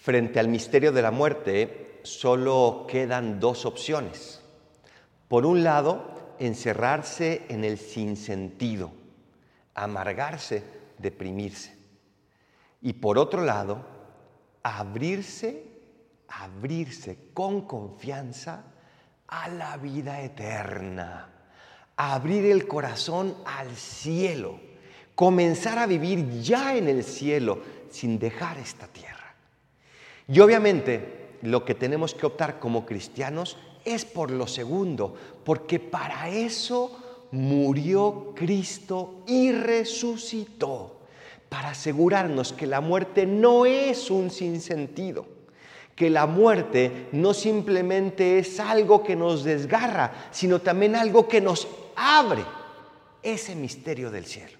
frente al misterio de la muerte solo quedan dos opciones. Por un lado, encerrarse en el sinsentido, amargarse, deprimirse. Y por otro lado, abrirse, abrirse con confianza a la vida eterna, abrir el corazón al cielo, comenzar a vivir ya en el cielo sin dejar esta tierra. Y obviamente lo que tenemos que optar como cristianos es por lo segundo, porque para eso murió Cristo y resucitó, para asegurarnos que la muerte no es un sinsentido, que la muerte no simplemente es algo que nos desgarra, sino también algo que nos abre ese misterio del cielo.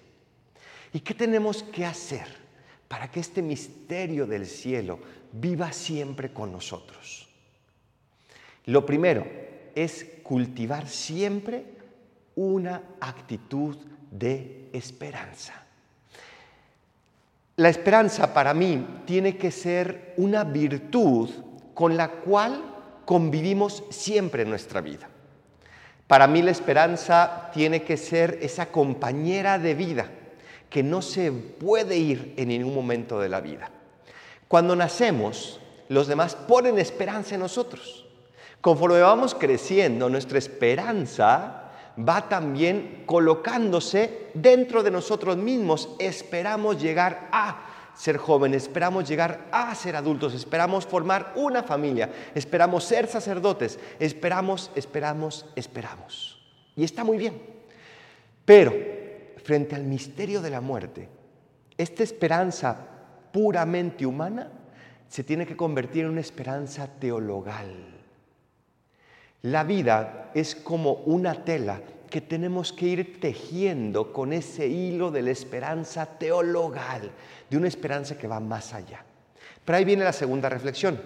¿Y qué tenemos que hacer para que este misterio del cielo viva siempre con nosotros. Lo primero es cultivar siempre una actitud de esperanza. La esperanza para mí tiene que ser una virtud con la cual convivimos siempre en nuestra vida. Para mí la esperanza tiene que ser esa compañera de vida que no se puede ir en ningún momento de la vida. Cuando nacemos, los demás ponen esperanza en nosotros. Conforme vamos creciendo, nuestra esperanza va también colocándose dentro de nosotros mismos. Esperamos llegar a ser jóvenes, esperamos llegar a ser adultos, esperamos formar una familia, esperamos ser sacerdotes, esperamos, esperamos, esperamos. Y está muy bien. Pero frente al misterio de la muerte, esta esperanza puramente humana se tiene que convertir en una esperanza teologal. La vida es como una tela que tenemos que ir tejiendo con ese hilo de la esperanza teologal, de una esperanza que va más allá. Pero ahí viene la segunda reflexión.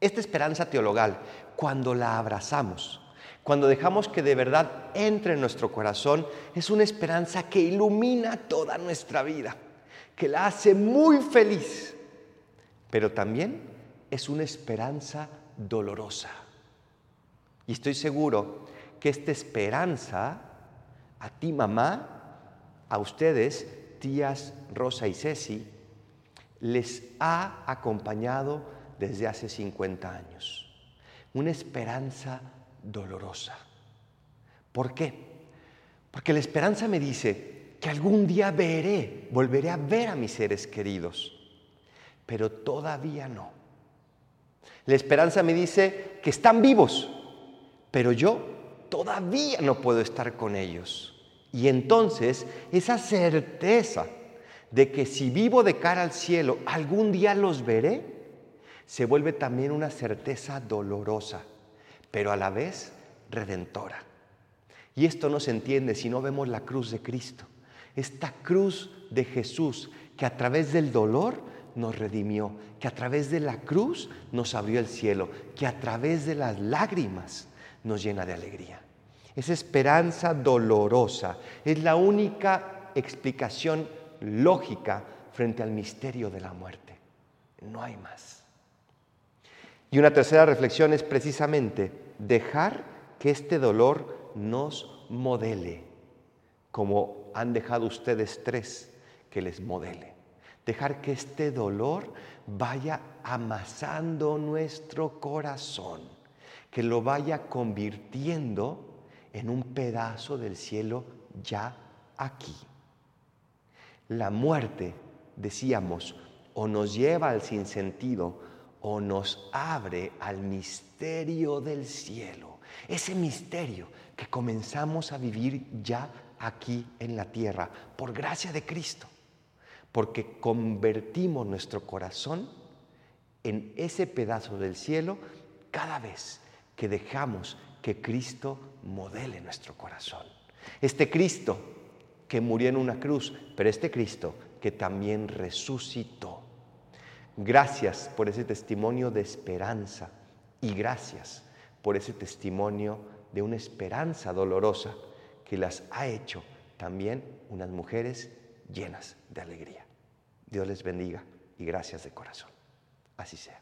Esta esperanza teologal, cuando la abrazamos, cuando dejamos que de verdad entre en nuestro corazón, es una esperanza que ilumina toda nuestra vida que la hace muy feliz, pero también es una esperanza dolorosa. Y estoy seguro que esta esperanza, a ti mamá, a ustedes, tías Rosa y Ceci, les ha acompañado desde hace 50 años. Una esperanza dolorosa. ¿Por qué? Porque la esperanza me dice, que algún día veré, volveré a ver a mis seres queridos, pero todavía no. La esperanza me dice que están vivos, pero yo todavía no puedo estar con ellos. Y entonces esa certeza de que si vivo de cara al cielo, algún día los veré, se vuelve también una certeza dolorosa, pero a la vez redentora. Y esto no se entiende si no vemos la cruz de Cristo esta cruz de Jesús que a través del dolor nos redimió, que a través de la cruz nos abrió el cielo, que a través de las lágrimas nos llena de alegría. Esa esperanza dolorosa es la única explicación lógica frente al misterio de la muerte. No hay más. Y una tercera reflexión es precisamente dejar que este dolor nos modele como han dejado ustedes tres que les modele. Dejar que este dolor vaya amasando nuestro corazón, que lo vaya convirtiendo en un pedazo del cielo ya aquí. La muerte, decíamos, o nos lleva al sinsentido o nos abre al misterio del cielo. Ese misterio que comenzamos a vivir ya aquí en la tierra, por gracia de Cristo, porque convertimos nuestro corazón en ese pedazo del cielo cada vez que dejamos que Cristo modele nuestro corazón. Este Cristo que murió en una cruz, pero este Cristo que también resucitó. Gracias por ese testimonio de esperanza y gracias por ese testimonio de una esperanza dolorosa que las ha hecho también unas mujeres llenas de alegría. Dios les bendiga y gracias de corazón. Así sea.